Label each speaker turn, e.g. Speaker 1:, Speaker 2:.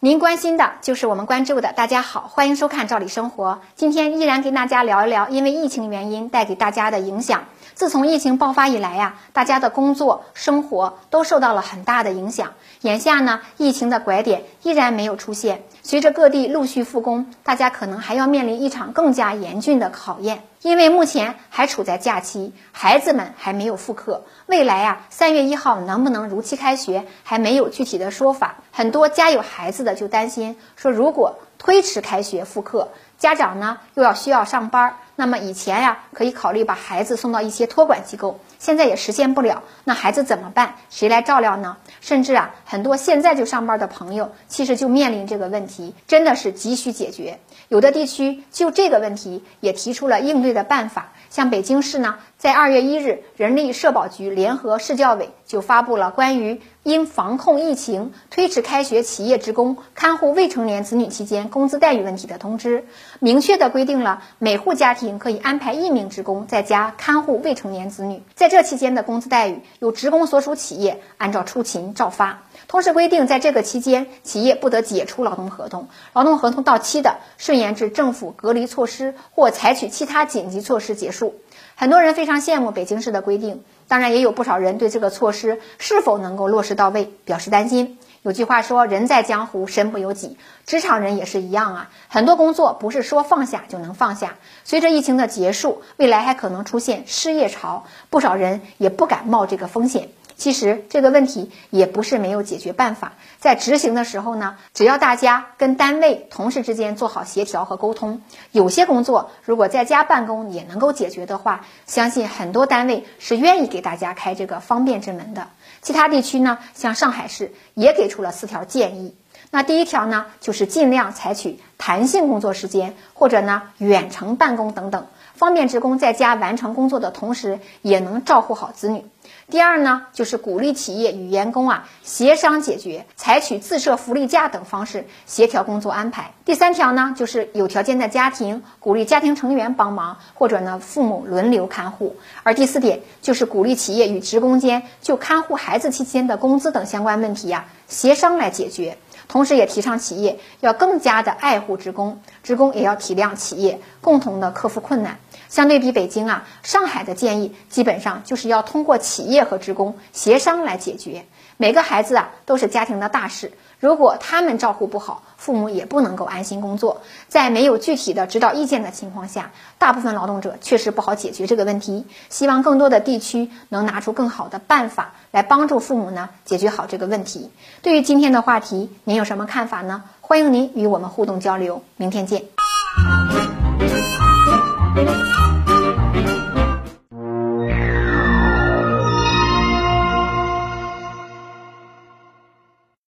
Speaker 1: 您关心的就是我们关注的。大家好，欢迎收看《赵理生活》。今天依然跟大家聊一聊，因为疫情原因带给大家的影响。自从疫情爆发以来呀，大家的工作、生活都受到了很大的影响。眼下呢，疫情的拐点依然没有出现。随着各地陆续复工，大家可能还要面临一场更加严峻的考验。因为目前还处在假期，孩子们还没有复课。未来啊，三月一号能不能如期开学，还没有具体的说法。很多家有孩子的就担心说，如果推迟开学复课，家长呢又要需要上班。那么以前呀，可以考虑把孩子送到一些托管机构，现在也实现不了。那孩子怎么办？谁来照料呢？甚至啊，很多现在就上班的朋友，其实就面临这个问题，真的是急需解决。有的地区就这个问题也提出了应对的办法。像北京市呢，在二月一日，人力社保局联合市教委就发布了关于因防控疫情推迟开学企业职工看护未成年子女期间工资待遇问题的通知，明确的规定了每户家庭可以安排一名职工在家看护未成年子女，在这期间的工资待遇由职工所属企业按照出勤照发。同时规定，在这个期间，企业不得解除劳动合同，劳动合同到期的，顺延至政府隔离措施或采取其他紧急措施结束。很多人非常羡慕北京市的规定，当然也有不少人对这个措施是否能够落实到位表示担心。有句话说：“人在江湖，身不由己。”职场人也是一样啊，很多工作不是说放下就能放下。随着疫情的结束，未来还可能出现失业潮，不少人也不敢冒这个风险。其实这个问题也不是没有解决办法，在执行的时候呢，只要大家跟单位同事之间做好协调和沟通，有些工作如果在家办公也能够解决的话，相信很多单位是愿意给大家开这个方便之门的。其他地区呢，像上海市也给出了四条建议。那第一条呢，就是尽量采取弹性工作时间，或者呢远程办公等等，方便职工在家完成工作的同时，也能照顾好子女。第二呢，就是鼓励企业与员工啊协商解决，采取自设福利假等方式协调工作安排。第三条呢，就是有条件的家庭鼓励家庭成员帮忙，或者呢父母轮流看护。而第四点就是鼓励企业与职工间就看护孩子期间的工资等相关问题呀协商来解决。同时，也提倡企业要更加的爱护职工，职工也要体谅企业，共同的克服困难。相对比北京啊，上海的建议基本上就是要通过企业和职工协商来解决。每个孩子啊都是家庭的大事，如果他们照顾不好，父母也不能够安心工作。在没有具体的指导意见的情况下，大部分劳动者确实不好解决这个问题。希望更多的地区能拿出更好的办法来帮助父母呢解决好这个问题。对于今天的话题，您有什么看法呢？欢迎您与我们互动交流。明天见。